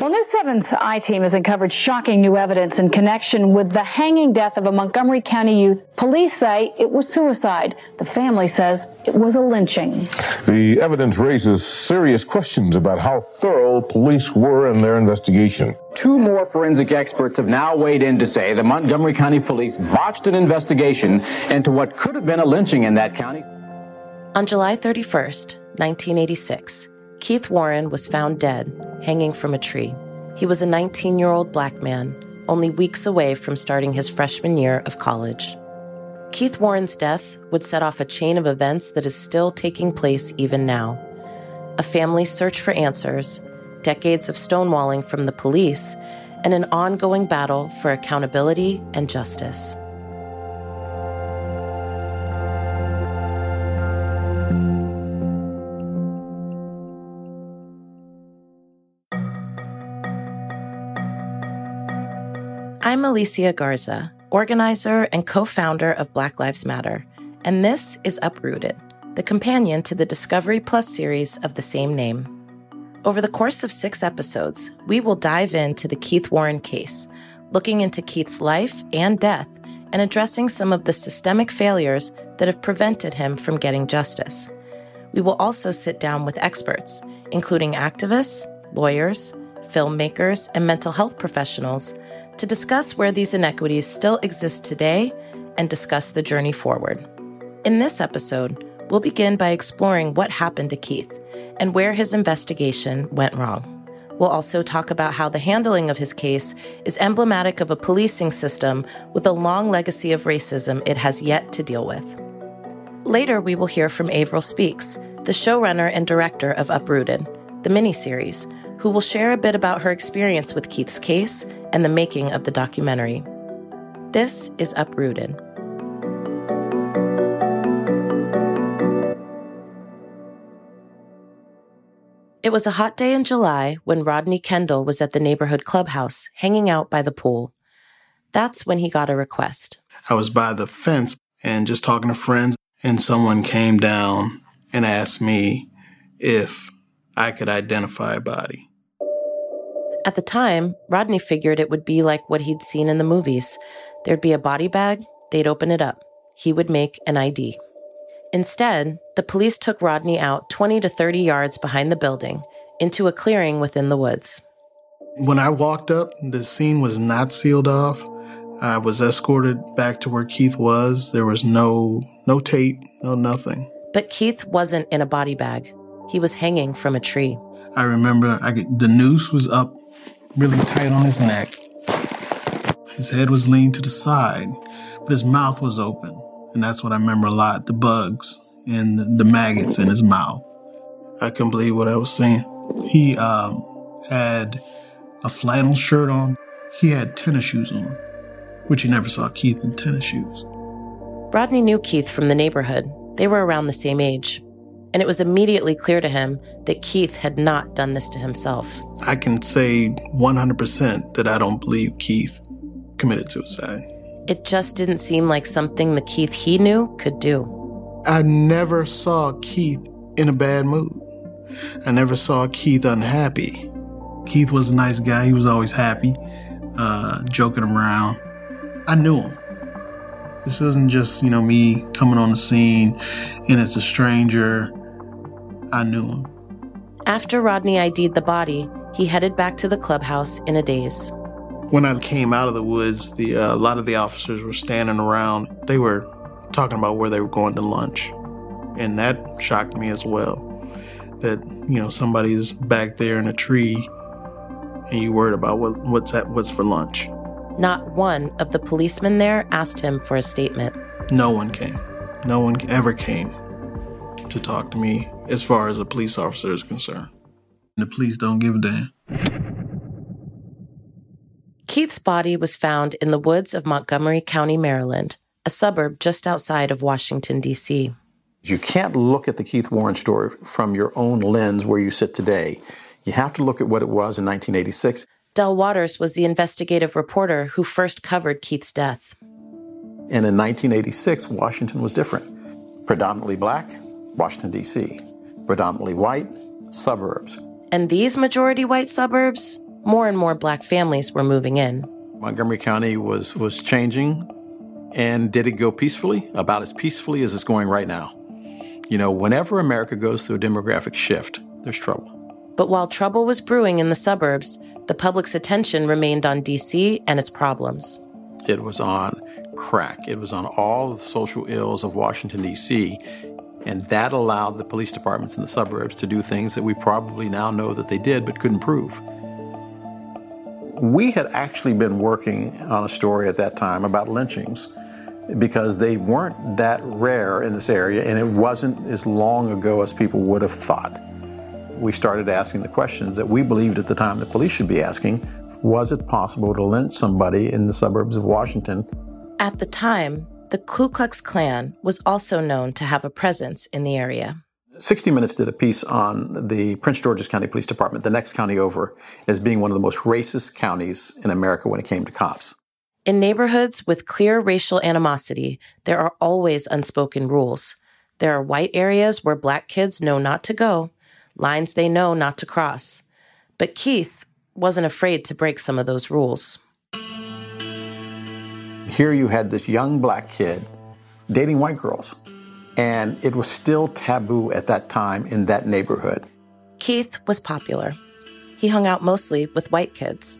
Well, News 7's I team has uncovered shocking new evidence in connection with the hanging death of a Montgomery County youth. Police say it was suicide. The family says it was a lynching. The evidence raises serious questions about how thorough police were in their investigation. Two more forensic experts have now weighed in to say the Montgomery County Police botched an investigation into what could have been a lynching in that county. On July 31st, 1986, Keith Warren was found dead, hanging from a tree. He was a 19 year old black man, only weeks away from starting his freshman year of college. Keith Warren's death would set off a chain of events that is still taking place even now. A family search for answers, decades of stonewalling from the police, and an ongoing battle for accountability and justice. I'm Alicia Garza, organizer and co founder of Black Lives Matter, and this is Uprooted, the companion to the Discovery Plus series of the same name. Over the course of six episodes, we will dive into the Keith Warren case, looking into Keith's life and death and addressing some of the systemic failures that have prevented him from getting justice. We will also sit down with experts, including activists, lawyers, filmmakers, and mental health professionals to discuss where these inequities still exist today and discuss the journey forward. In this episode, we'll begin by exploring what happened to Keith and where his investigation went wrong. We'll also talk about how the handling of his case is emblematic of a policing system with a long legacy of racism it has yet to deal with. Later, we will hear from Avril Speaks, the showrunner and director of Uprooted, the miniseries, who will share a bit about her experience with Keith's case and the making of the documentary. This is Uprooted. It was a hot day in July when Rodney Kendall was at the neighborhood clubhouse hanging out by the pool. That's when he got a request. I was by the fence and just talking to friends, and someone came down and asked me if I could identify a body. At the time, Rodney figured it would be like what he'd seen in the movies. There'd be a body bag, they'd open it up. He would make an ID. Instead, the police took Rodney out 20 to 30 yards behind the building into a clearing within the woods. When I walked up, the scene was not sealed off. I was escorted back to where Keith was. There was no no tape, no nothing. But Keith wasn't in a body bag. He was hanging from a tree. I remember I get, the noose was up really tight on his neck. His head was leaned to the side, but his mouth was open. And that's what I remember a lot the bugs and the maggots in his mouth. I couldn't believe what I was seeing. He um, had a flannel shirt on, he had tennis shoes on, which you never saw Keith in tennis shoes. Rodney knew Keith from the neighborhood. They were around the same age. And it was immediately clear to him that Keith had not done this to himself. I can say 100% that I don't believe Keith committed suicide. It just didn't seem like something the Keith he knew could do. I never saw Keith in a bad mood. I never saw Keith unhappy. Keith was a nice guy. He was always happy, uh, joking around. I knew him. This isn't just, you know, me coming on the scene and it's a stranger. I knew him. After Rodney ID'd the body, he headed back to the clubhouse in a daze. When I came out of the woods, the uh, a lot of the officers were standing around. They were talking about where they were going to lunch, and that shocked me as well. That you know somebody's back there in a tree, and you worried about what, what's that? What's for lunch? Not one of the policemen there asked him for a statement. No one came. No one ever came to talk to me as far as a police officer is concerned. The police don't give a damn. Keith's body was found in the woods of Montgomery County, Maryland, a suburb just outside of Washington, D.C. You can't look at the Keith Warren story from your own lens where you sit today. You have to look at what it was in 1986. Del Walters was the investigative reporter who first covered Keith's death. And in 1986, Washington was different. Predominantly black, Washington, D.C. Predominantly white, suburbs. And these majority white suburbs, more and more black families were moving in. Montgomery County was, was changing. And did it go peacefully? About as peacefully as it's going right now. You know, whenever America goes through a demographic shift, there's trouble. But while trouble was brewing in the suburbs, the public's attention remained on DC and its problems. It was on crack. It was on all the social ills of Washington, D.C. And that allowed the police departments in the suburbs to do things that we probably now know that they did but couldn't prove. We had actually been working on a story at that time about lynchings because they weren't that rare in this area and it wasn't as long ago as people would have thought. We started asking the questions that we believed at the time the police should be asking. Was it possible to lynch somebody in the suburbs of Washington? At the time, the Ku Klux Klan was also known to have a presence in the area. 60 Minutes did a piece on the Prince George's County Police Department, the next county over, as being one of the most racist counties in America when it came to cops. In neighborhoods with clear racial animosity, there are always unspoken rules. There are white areas where black kids know not to go, lines they know not to cross. But Keith wasn't afraid to break some of those rules. Here you had this young black kid dating white girls, and it was still taboo at that time in that neighborhood. Keith was popular. He hung out mostly with white kids.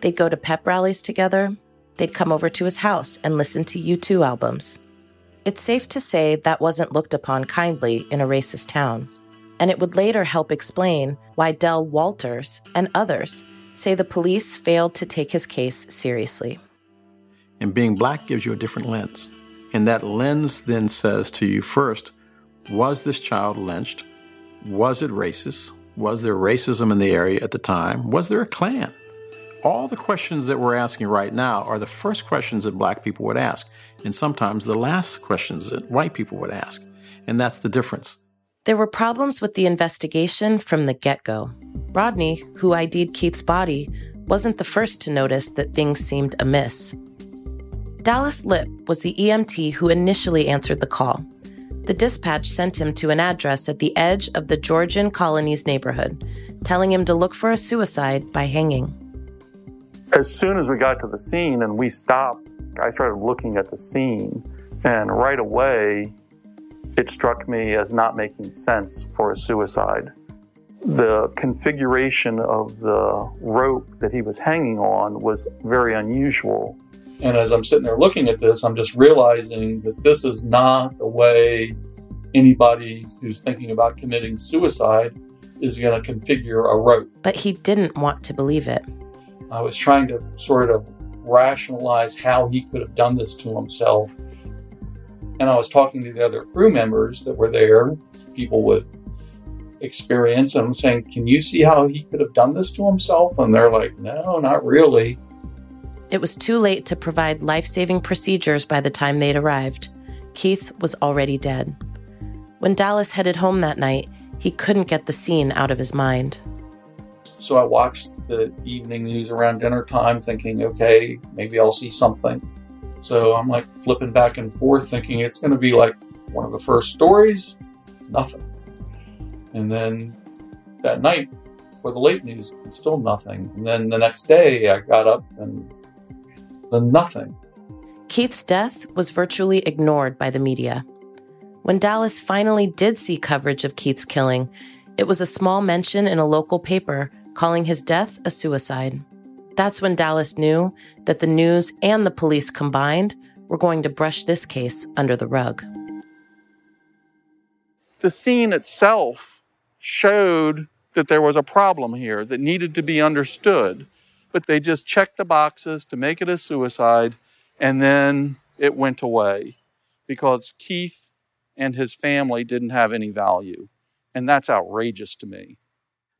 They'd go to pep rallies together, they'd come over to his house and listen to U2 albums. It's safe to say that wasn't looked upon kindly in a racist town. And it would later help explain why Del Walters and others say the police failed to take his case seriously. And being black gives you a different lens. And that lens then says to you first, was this child lynched? Was it racist? Was there racism in the area at the time? Was there a Klan? All the questions that we're asking right now are the first questions that black people would ask, and sometimes the last questions that white people would ask. And that's the difference. There were problems with the investigation from the get go. Rodney, who ID'd Keith's body, wasn't the first to notice that things seemed amiss. Dallas Lip was the EMT who initially answered the call. The dispatch sent him to an address at the edge of the Georgian colonies neighborhood, telling him to look for a suicide by hanging. As soon as we got to the scene and we stopped, I started looking at the scene, and right away, it struck me as not making sense for a suicide. The configuration of the rope that he was hanging on was very unusual. And as I'm sitting there looking at this, I'm just realizing that this is not the way anybody who's thinking about committing suicide is going to configure a rope. But he didn't want to believe it. I was trying to sort of rationalize how he could have done this to himself. And I was talking to the other crew members that were there, people with experience, and I'm saying, Can you see how he could have done this to himself? And they're like, No, not really. It was too late to provide life saving procedures by the time they'd arrived. Keith was already dead. When Dallas headed home that night, he couldn't get the scene out of his mind. So I watched the evening news around dinner time thinking, okay, maybe I'll see something. So I'm like flipping back and forth thinking it's going to be like one of the first stories. Nothing. And then that night for the late news, still nothing. And then the next day I got up and then nothing. Keith's death was virtually ignored by the media. When Dallas finally did see coverage of Keith's killing, it was a small mention in a local paper calling his death a suicide. That's when Dallas knew that the news and the police combined were going to brush this case under the rug. The scene itself showed that there was a problem here that needed to be understood, but they just checked the boxes to make it a suicide, and then it went away because Keith and his family didn't have any value. And that's outrageous to me.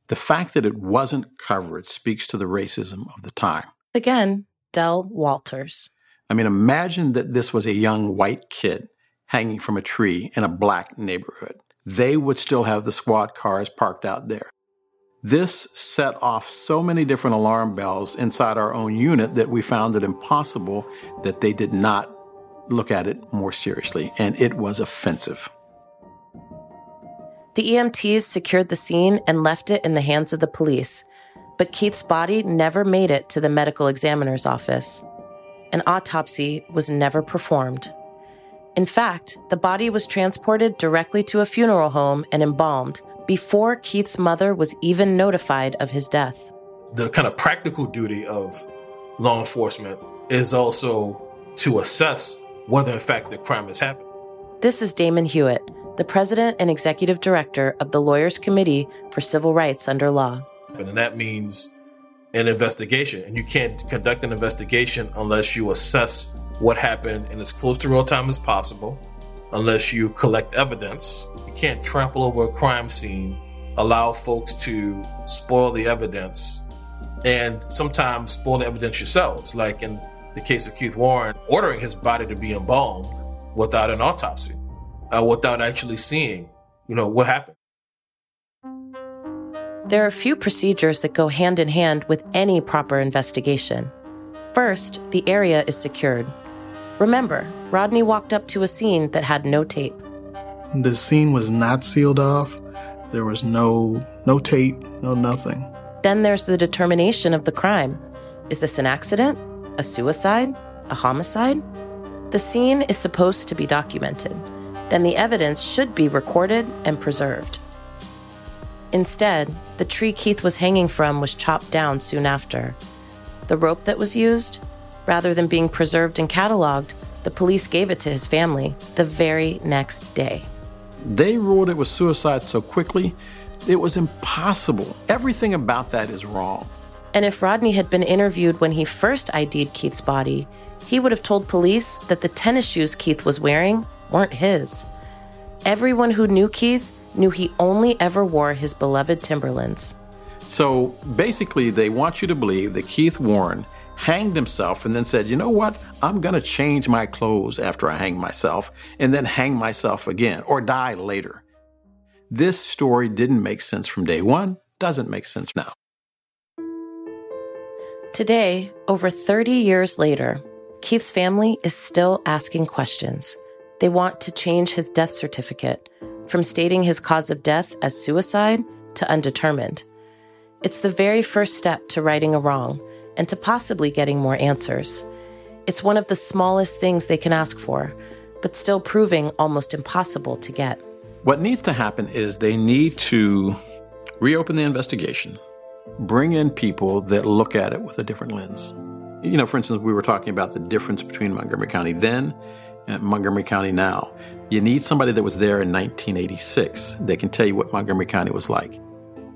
The fact that it wasn't covered speaks to the racism of the time. Again, Del Walters. I mean, imagine that this was a young white kid hanging from a tree in a black neighborhood. They would still have the squad cars parked out there. This set off so many different alarm bells inside our own unit that we found it impossible that they did not look at it more seriously, and it was offensive. The EMTs secured the scene and left it in the hands of the police, but Keith's body never made it to the medical examiner's office. An autopsy was never performed. In fact, the body was transported directly to a funeral home and embalmed before Keith's mother was even notified of his death. The kind of practical duty of law enforcement is also to assess whether, in fact, the crime has happened. This is Damon Hewitt, the president and executive director of the Lawyers Committee for Civil Rights Under Law. And that means an investigation. And you can't conduct an investigation unless you assess what happened in as close to real time as possible, unless you collect evidence. You can't trample over a crime scene, allow folks to spoil the evidence, and sometimes spoil the evidence yourselves, like in the case of Keith Warren, ordering his body to be embalmed without an autopsy, uh, without actually seeing, you know, what happened. There are a few procedures that go hand in hand with any proper investigation. First, the area is secured. Remember, Rodney walked up to a scene that had no tape. The scene was not sealed off. There was no no tape, no nothing. Then there's the determination of the crime. Is this an accident? A suicide? A homicide? The scene is supposed to be documented. Then the evidence should be recorded and preserved. Instead, the tree Keith was hanging from was chopped down soon after. The rope that was used, rather than being preserved and cataloged, the police gave it to his family the very next day. They ruled it was suicide so quickly, it was impossible. Everything about that is wrong. And if Rodney had been interviewed when he first ID'd Keith's body, he would have told police that the tennis shoes Keith was wearing weren't his. Everyone who knew Keith knew he only ever wore his beloved Timberlands. So basically, they want you to believe that Keith Warren hanged himself and then said, you know what? I'm going to change my clothes after I hang myself and then hang myself again or die later. This story didn't make sense from day one, doesn't make sense now. Today, over 30 years later, Keith's family is still asking questions. They want to change his death certificate from stating his cause of death as suicide to undetermined. It's the very first step to righting a wrong and to possibly getting more answers. It's one of the smallest things they can ask for, but still proving almost impossible to get. What needs to happen is they need to reopen the investigation, bring in people that look at it with a different lens. You know, for instance, we were talking about the difference between Montgomery County then and Montgomery County now. You need somebody that was there in 1986 that can tell you what Montgomery County was like.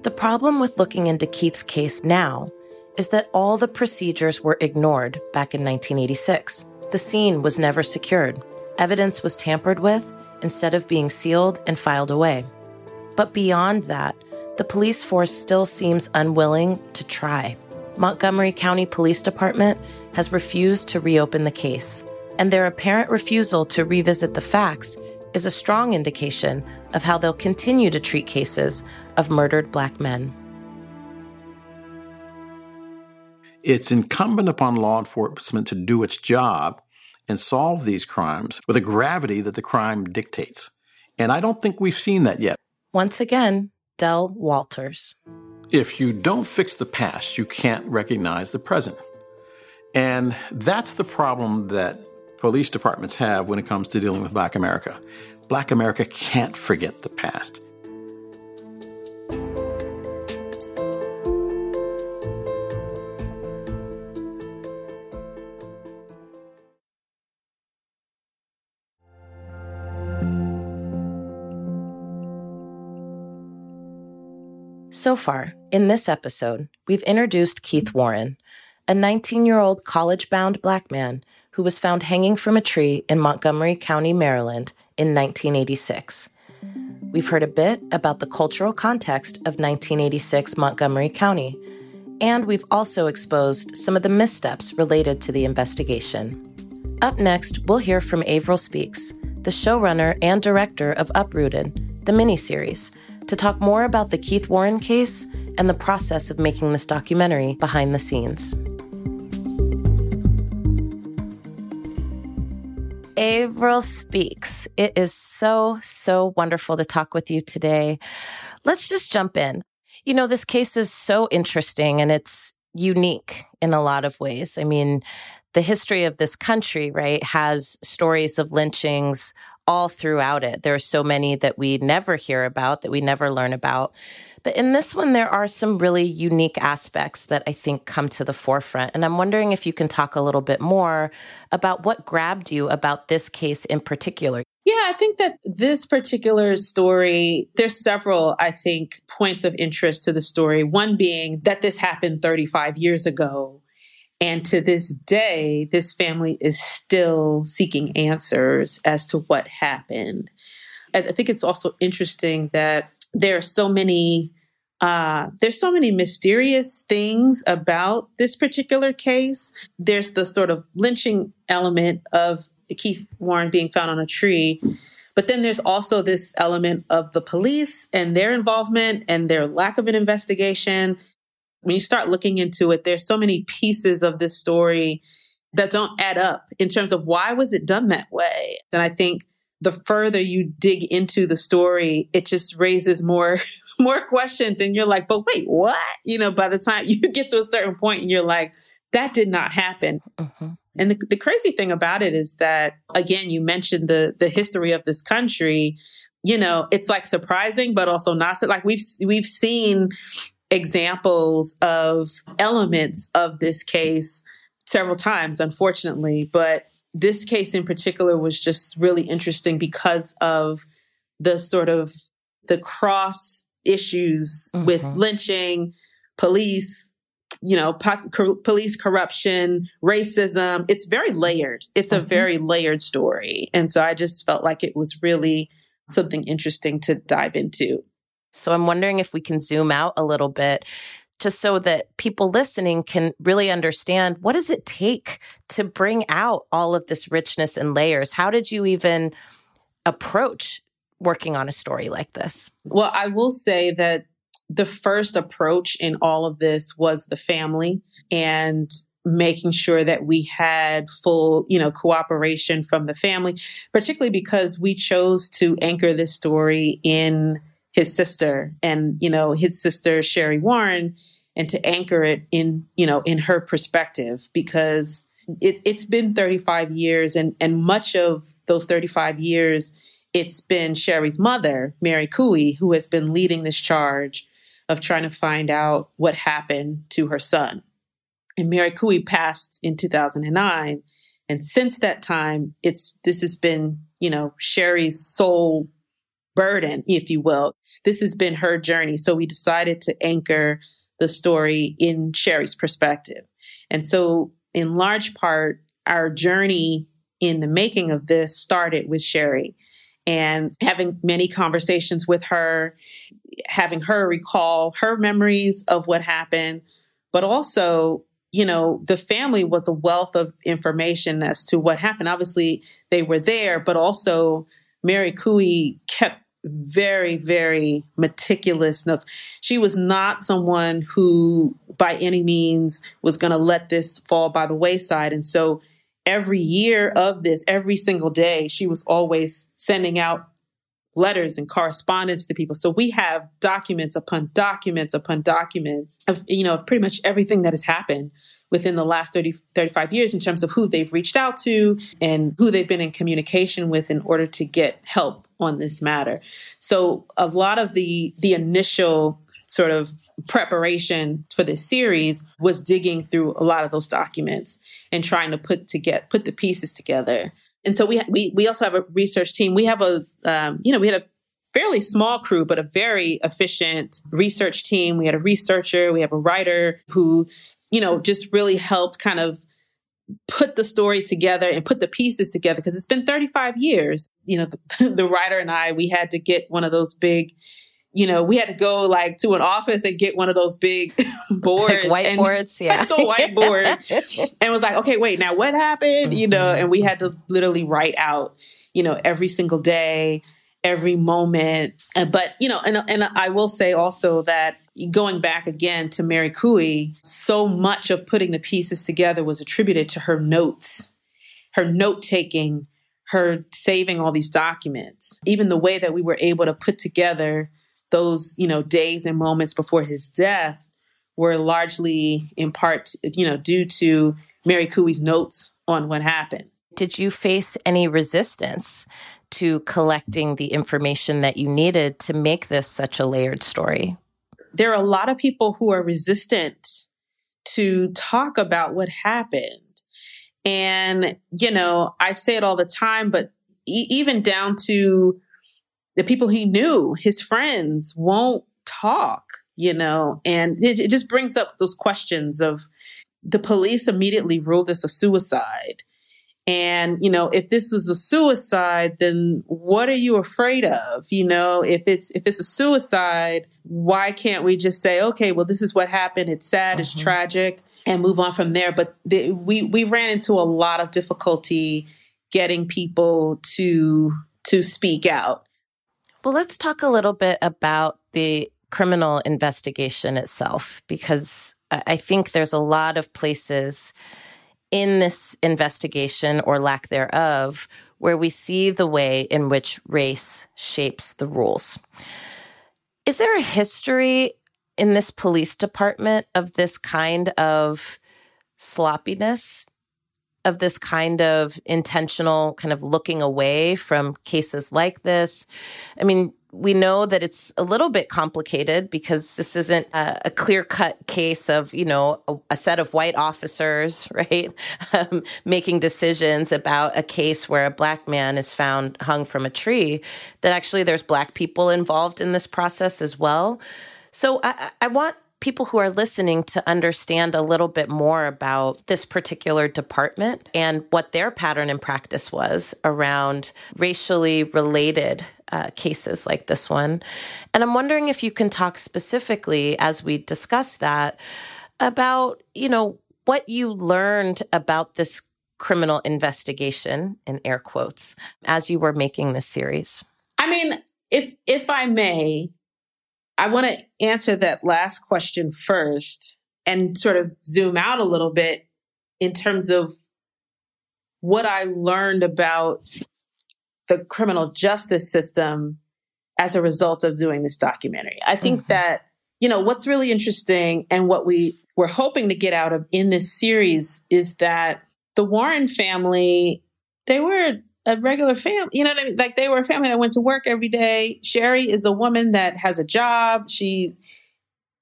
The problem with looking into Keith's case now is that all the procedures were ignored back in 1986. The scene was never secured. Evidence was tampered with instead of being sealed and filed away. But beyond that, the police force still seems unwilling to try. Montgomery County Police Department has refused to reopen the case. and their apparent refusal to revisit the facts is a strong indication of how they'll continue to treat cases of murdered black men. It's incumbent upon law enforcement to do its job and solve these crimes with a gravity that the crime dictates. And I don't think we've seen that yet. Once again, Del Walters. If you don't fix the past, you can't recognize the present. And that's the problem that police departments have when it comes to dealing with Black America. Black America can't forget the past. So far, in this episode, we've introduced Keith Warren, a 19 year old college bound black man who was found hanging from a tree in Montgomery County, Maryland in 1986. We've heard a bit about the cultural context of 1986 Montgomery County, and we've also exposed some of the missteps related to the investigation. Up next, we'll hear from Avril Speaks, the showrunner and director of Uprooted, the miniseries to talk more about the Keith Warren case and the process of making this documentary behind the scenes. Avril Speaks. It is so, so wonderful to talk with you today. Let's just jump in. You know, this case is so interesting and it's unique in a lot of ways. I mean, the history of this country, right, has stories of lynchings all throughout it. There are so many that we never hear about, that we never learn about. But in this one, there are some really unique aspects that I think come to the forefront. And I'm wondering if you can talk a little bit more about what grabbed you about this case in particular. Yeah, I think that this particular story, there's several, I think, points of interest to the story. One being that this happened 35 years ago and to this day, this family is still seeking answers as to what happened. I think it's also interesting that there are so many uh, there's so many mysterious things about this particular case. There's the sort of lynching element of Keith Warren being found on a tree. But then there's also this element of the police and their involvement and their lack of an investigation when you start looking into it, there's so many pieces of this story that don't add up in terms of why was it done that way. And I think the further you dig into the story, it just raises more more questions and you're like, but wait, what? You know, by the time you get to a certain point and you're like, that did not happen. Mm-hmm. And the, the crazy thing about it is that again, you mentioned the the history of this country. You know, it's like surprising, but also not so like we've we've seen examples of elements of this case several times, unfortunately. But this case in particular was just really interesting because of the sort of the cross issues mm-hmm. with lynching, police, you know, pos- co- police corruption, racism. It's very layered. It's mm-hmm. a very layered story. And so I just felt like it was really something interesting to dive into. So I'm wondering if we can zoom out a little bit just so that people listening can really understand what does it take to bring out all of this richness and layers? How did you even approach working on a story like this? Well, I will say that the first approach in all of this was the family and making sure that we had full, you know, cooperation from the family, particularly because we chose to anchor this story in his sister and, you know, his sister, Sherry Warren, and to anchor it in, you know, in her perspective because it, it's been 35 years and, and much of those 35 years, it's been Sherry's mother, Mary Cooey, who has been leading this charge of trying to find out what happened to her son. And Mary Cooey passed in 2009. And since that time, it's this has been, you know, Sherry's sole burden, if you will. This has been her journey. So we decided to anchor the story in Sherry's perspective. And so, in large part, our journey in the making of this started with Sherry and having many conversations with her, having her recall her memories of what happened, but also, you know, the family was a wealth of information as to what happened. Obviously, they were there, but also Mary Cooey kept very, very meticulous notes. She was not someone who, by any means, was going to let this fall by the wayside. And so, every year of this, every single day, she was always sending out letters and correspondence to people. So we have documents upon documents upon documents of, you know, of pretty much everything that has happened within the last 30, 35 years in terms of who they've reached out to and who they've been in communication with in order to get help on this matter. So a lot of the the initial sort of preparation for this series was digging through a lot of those documents and trying to put to get put the pieces together and so we we we also have a research team. We have a um, you know we had a fairly small crew, but a very efficient research team. We had a researcher, we have a writer who you know just really helped kind of put the story together and put the pieces together because it's been 35 years. You know, the, the writer and I we had to get one of those big you know, we had to go like to an office and get one of those big boards, like whiteboards, yeah, the whiteboard, and was like, okay, wait, now what happened? Mm-hmm. You know, and we had to literally write out, you know, every single day, every moment. But you know, and and I will say also that going back again to Mary Cooey, so much of putting the pieces together was attributed to her notes, her note taking, her saving all these documents, even the way that we were able to put together those, you know, days and moments before his death were largely in part, you know, due to Mary Cooey's notes on what happened. Did you face any resistance to collecting the information that you needed to make this such a layered story? There are a lot of people who are resistant to talk about what happened. And, you know, I say it all the time, but e- even down to the people he knew, his friends, won't talk, you know, and it, it just brings up those questions of the police immediately ruled this a suicide. And, you know, if this is a suicide, then what are you afraid of? You know, if it's if it's a suicide, why can't we just say, okay, well, this is what happened. It's sad, mm-hmm. it's tragic, and move on from there. But the, we we ran into a lot of difficulty getting people to to speak out. Well, let's talk a little bit about the criminal investigation itself, because I think there's a lot of places in this investigation or lack thereof where we see the way in which race shapes the rules. Is there a history in this police department of this kind of sloppiness? of this kind of intentional kind of looking away from cases like this. I mean, we know that it's a little bit complicated because this isn't a, a clear cut case of, you know, a, a set of white officers, right, um, making decisions about a case where a black man is found hung from a tree, that actually there's black people involved in this process as well. So I, I want people who are listening to understand a little bit more about this particular department and what their pattern and practice was around racially related uh, cases like this one. And I'm wondering if you can talk specifically as we discuss that about, you know, what you learned about this criminal investigation in air quotes as you were making this series. I mean, if if I may, I want to answer that last question first and sort of zoom out a little bit in terms of what I learned about the criminal justice system as a result of doing this documentary. I think mm-hmm. that, you know, what's really interesting and what we were hoping to get out of in this series is that the Warren family, they were a regular family. You know what I mean? Like they were a family that went to work every day. Sherry is a woman that has a job. She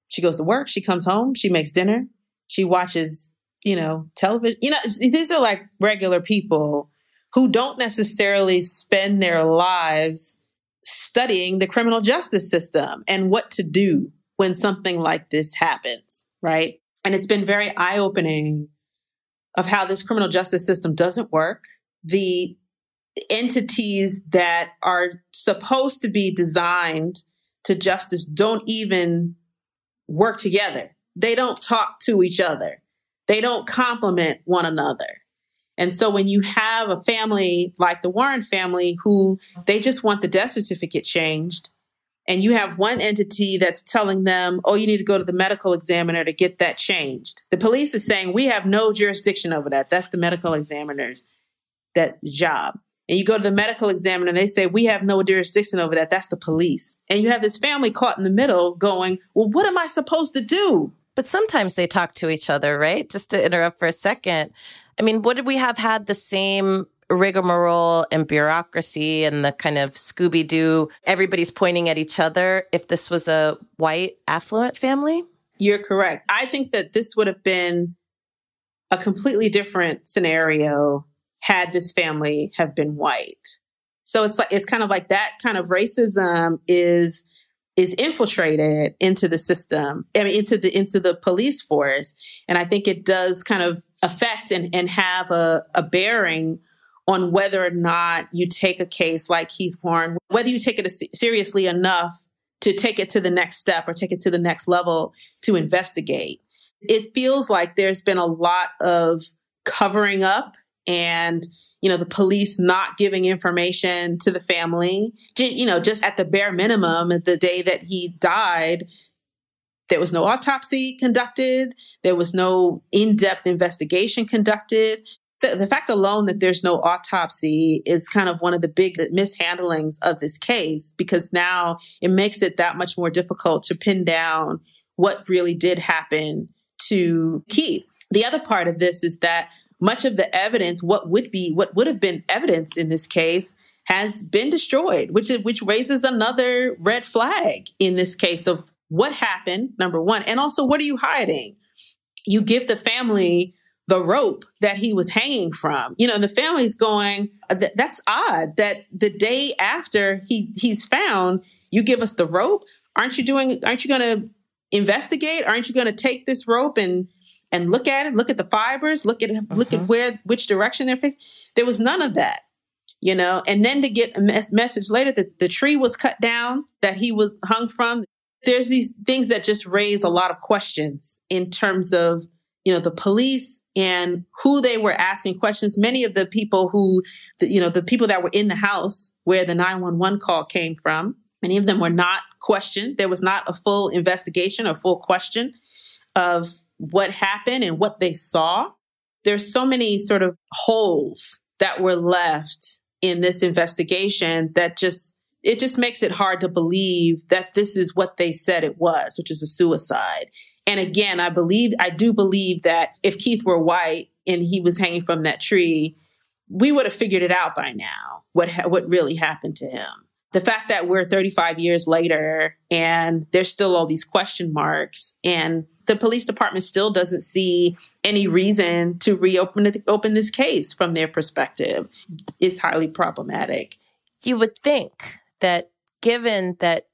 she goes to work. She comes home. She makes dinner. She watches, you know, television. You know, these are like regular people who don't necessarily spend their lives studying the criminal justice system and what to do when something like this happens, right? And it's been very eye opening of how this criminal justice system doesn't work. The entities that are supposed to be designed to justice don't even work together. They don't talk to each other. They don't complement one another. And so when you have a family like the Warren family who they just want the death certificate changed, and you have one entity that's telling them, oh, you need to go to the medical examiner to get that changed. The police is saying, we have no jurisdiction over that. That's the medical examiner's that job. And you go to the medical examiner and they say, we have no jurisdiction over that. That's the police. And you have this family caught in the middle going, well, what am I supposed to do? But sometimes they talk to each other, right? Just to interrupt for a second. I mean, would we have had the same rigmarole and bureaucracy and the kind of Scooby Doo, everybody's pointing at each other if this was a white, affluent family? You're correct. I think that this would have been a completely different scenario had this family have been white. So it's like it's kind of like that kind of racism is is infiltrated into the system, I mean into the into the police force. And I think it does kind of affect and, and have a, a bearing on whether or not you take a case like Keith Warren, whether you take it seriously enough to take it to the next step or take it to the next level to investigate. It feels like there's been a lot of covering up and you know the police not giving information to the family you know just at the bare minimum the day that he died there was no autopsy conducted there was no in-depth investigation conducted the, the fact alone that there's no autopsy is kind of one of the big mishandlings of this case because now it makes it that much more difficult to pin down what really did happen to Keith. The other part of this is that much of the evidence, what would be, what would have been evidence in this case, has been destroyed, which is, which raises another red flag in this case of what happened. Number one, and also what are you hiding? You give the family the rope that he was hanging from. You know, the family's going, uh, that's odd that the day after he he's found, you give us the rope. Aren't you doing aren't you going to investigate? Aren't you going to take this rope and and look at it, look at the fibers, look at look at uh-huh. where which direction they're facing? There was none of that. You know, and then to get a mes- message later that the tree was cut down that he was hung from. There's these things that just raise a lot of questions in terms of you know, the police and who they were asking questions. Many of the people who, the, you know, the people that were in the house where the 911 call came from, many of them were not questioned. There was not a full investigation or full question of what happened and what they saw. There's so many sort of holes that were left in this investigation that just it just makes it hard to believe that this is what they said it was, which is a suicide. And again, I believe, I do believe that if Keith were white and he was hanging from that tree, we would have figured it out by now what ha- what really happened to him. The fact that we're 35 years later and there's still all these question marks and the police department still doesn't see any reason to reopen open this case from their perspective is highly problematic. You would think that given that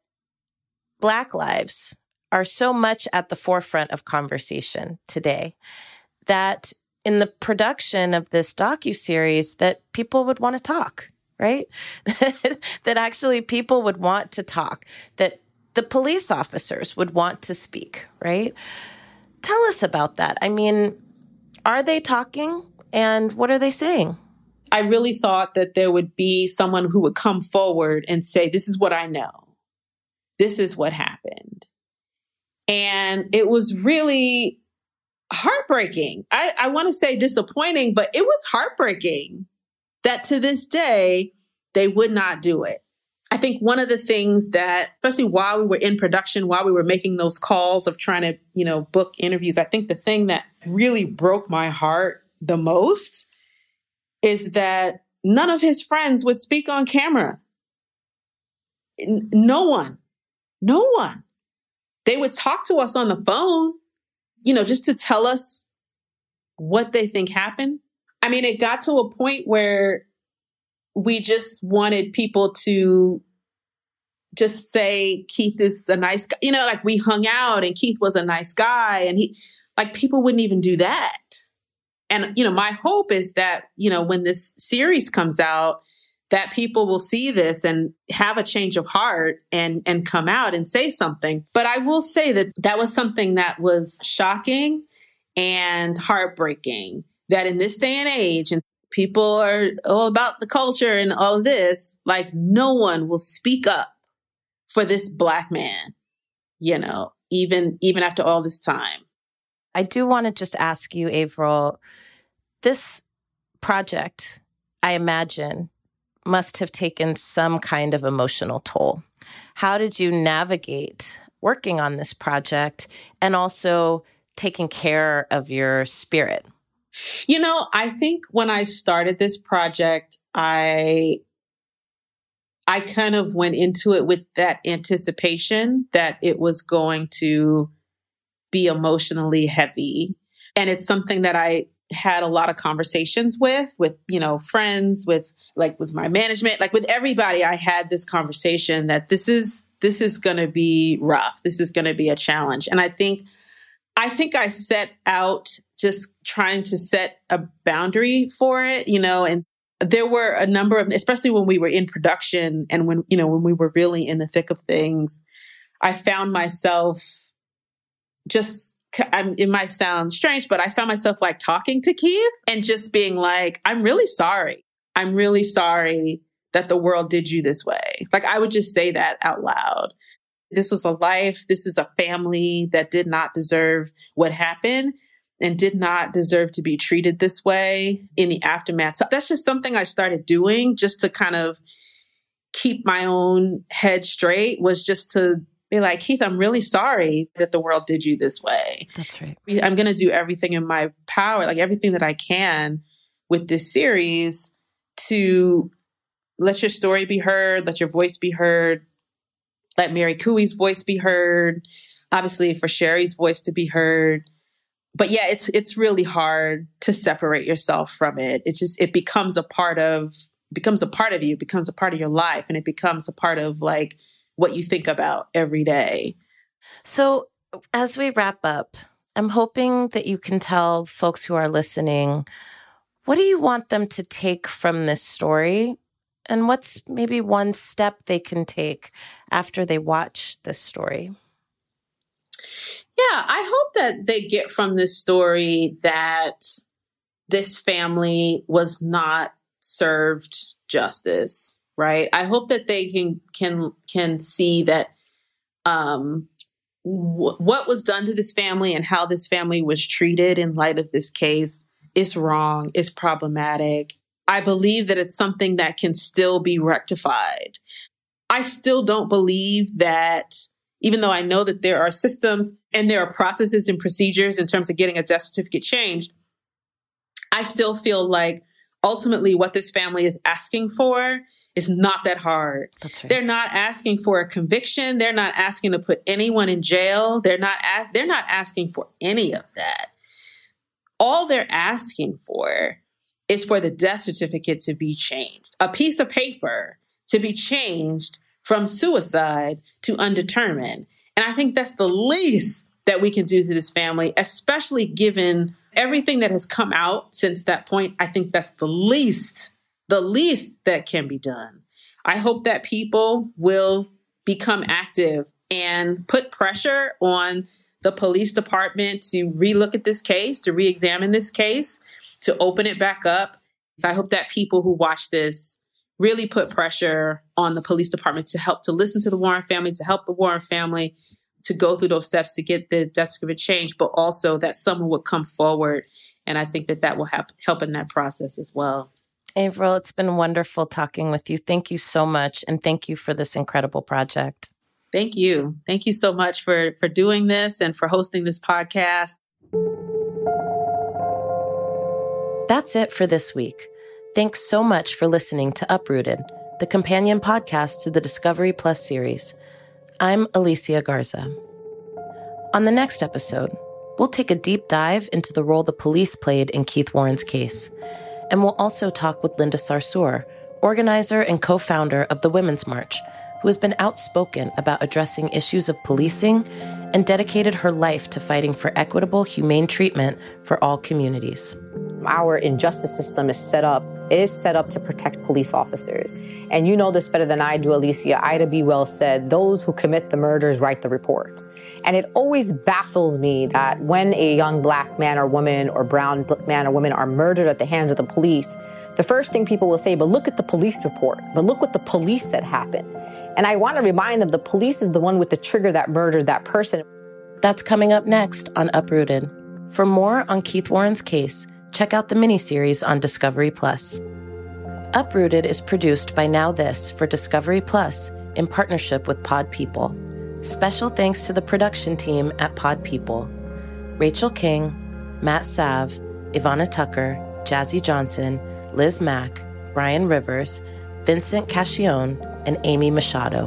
black lives are so much at the forefront of conversation today that in the production of this docu series that people would want to talk right that actually people would want to talk that the police officers would want to speak right? Tell us about that. I mean are they talking? And what are they saying? I really thought that there would be someone who would come forward and say this is what i know. This is what happened. And it was really heartbreaking. I, I want to say disappointing, but it was heartbreaking that to this day, they would not do it. I think one of the things that, especially while we were in production, while we were making those calls of trying to, you know, book interviews, I think the thing that really broke my heart the most is that none of his friends would speak on camera. No one, no one they would talk to us on the phone, you know, just to tell us what they think happened. I mean, it got to a point where we just wanted people to just say Keith is a nice guy. You know, like we hung out and Keith was a nice guy and he like people wouldn't even do that. And you know, my hope is that, you know, when this series comes out, that people will see this and have a change of heart and and come out and say something but i will say that that was something that was shocking and heartbreaking that in this day and age, and people are all about the culture and all of this, like no one will speak up for this black man, you know, even even after all this time. I do want to just ask you, Avril, this project, I imagine, must have taken some kind of emotional toll. How did you navigate working on this project and also taking care of your spirit? You know, I think when I started this project, I I kind of went into it with that anticipation that it was going to be emotionally heavy. And it's something that I had a lot of conversations with with you know friends with like with my management like with everybody i had this conversation that this is this is going to be rough this is going to be a challenge and i think i think i set out just trying to set a boundary for it you know and there were a number of especially when we were in production and when you know when we were really in the thick of things i found myself just I'm, it might sound strange, but I found myself like talking to Keith and just being like, I'm really sorry. I'm really sorry that the world did you this way. Like I would just say that out loud. This was a life. This is a family that did not deserve what happened and did not deserve to be treated this way in the aftermath. So that's just something I started doing just to kind of keep my own head straight was just to be like, Keith, I'm really sorry that the world did you this way. That's right. I'm going to do everything in my power, like everything that I can with this series to let your story be heard, let your voice be heard, let Mary Cooey's voice be heard, obviously for Sherry's voice to be heard. But yeah, it's it's really hard to separate yourself from it. It just it becomes a part of becomes a part of you, becomes a part of your life, and it becomes a part of like what you think about every day. So, as we wrap up, I'm hoping that you can tell folks who are listening what do you want them to take from this story? And what's maybe one step they can take after they watch this story? Yeah, I hope that they get from this story that this family was not served justice right? I hope that they can can can see that um, what was done to this family and how this family was treated in light of this case is wrong, is problematic. I believe that it's something that can still be rectified. I still don't believe that, even though I know that there are systems and there are processes and procedures in terms of getting a death certificate changed, I still feel like ultimately what this family is asking for is not that hard. Right. They're not asking for a conviction. They're not asking to put anyone in jail. They're not a- they're not asking for any of that. All they're asking for is for the death certificate to be changed. A piece of paper to be changed from suicide to undetermined. And I think that's the least that we can do to this family, especially given everything that has come out since that point. I think that's the least the least that can be done. I hope that people will become active and put pressure on the police department to relook at this case, to re examine this case, to open it back up. So I hope that people who watch this really put pressure on the police department to help to listen to the Warren family, to help the Warren family to go through those steps to get the death certificate changed, but also that someone would come forward. And I think that that will help, help in that process as well. Avril, it's been wonderful talking with you. Thank you so much. And thank you for this incredible project. Thank you. Thank you so much for, for doing this and for hosting this podcast. That's it for this week. Thanks so much for listening to Uprooted, the companion podcast to the Discovery Plus series. I'm Alicia Garza. On the next episode, we'll take a deep dive into the role the police played in Keith Warren's case and we'll also talk with Linda Sarsour, organizer and co founder of the Women's March, who has been outspoken about addressing issues of policing and dedicated her life to fighting for equitable, humane treatment for all communities. Our injustice system is set up is set up to protect police officers. And you know this better than I do, Alicia. Ida B. Wells said, those who commit the murders write the reports. And it always baffles me that when a young black man or woman or brown man or woman are murdered at the hands of the police, the first thing people will say, but look at the police report, but look what the police said happened. And I want to remind them the police is the one with the trigger that murdered that person. That's coming up next on Uprooted. For more on Keith Warren's case, check out the miniseries on Discovery Plus. Uprooted is produced by NowThis for Discovery Plus in partnership with Pod People. Special thanks to the production team at Pod People Rachel King, Matt Sav, Ivana Tucker, Jazzy Johnson, Liz Mack, Ryan Rivers, Vincent Cacchione, and Amy Machado.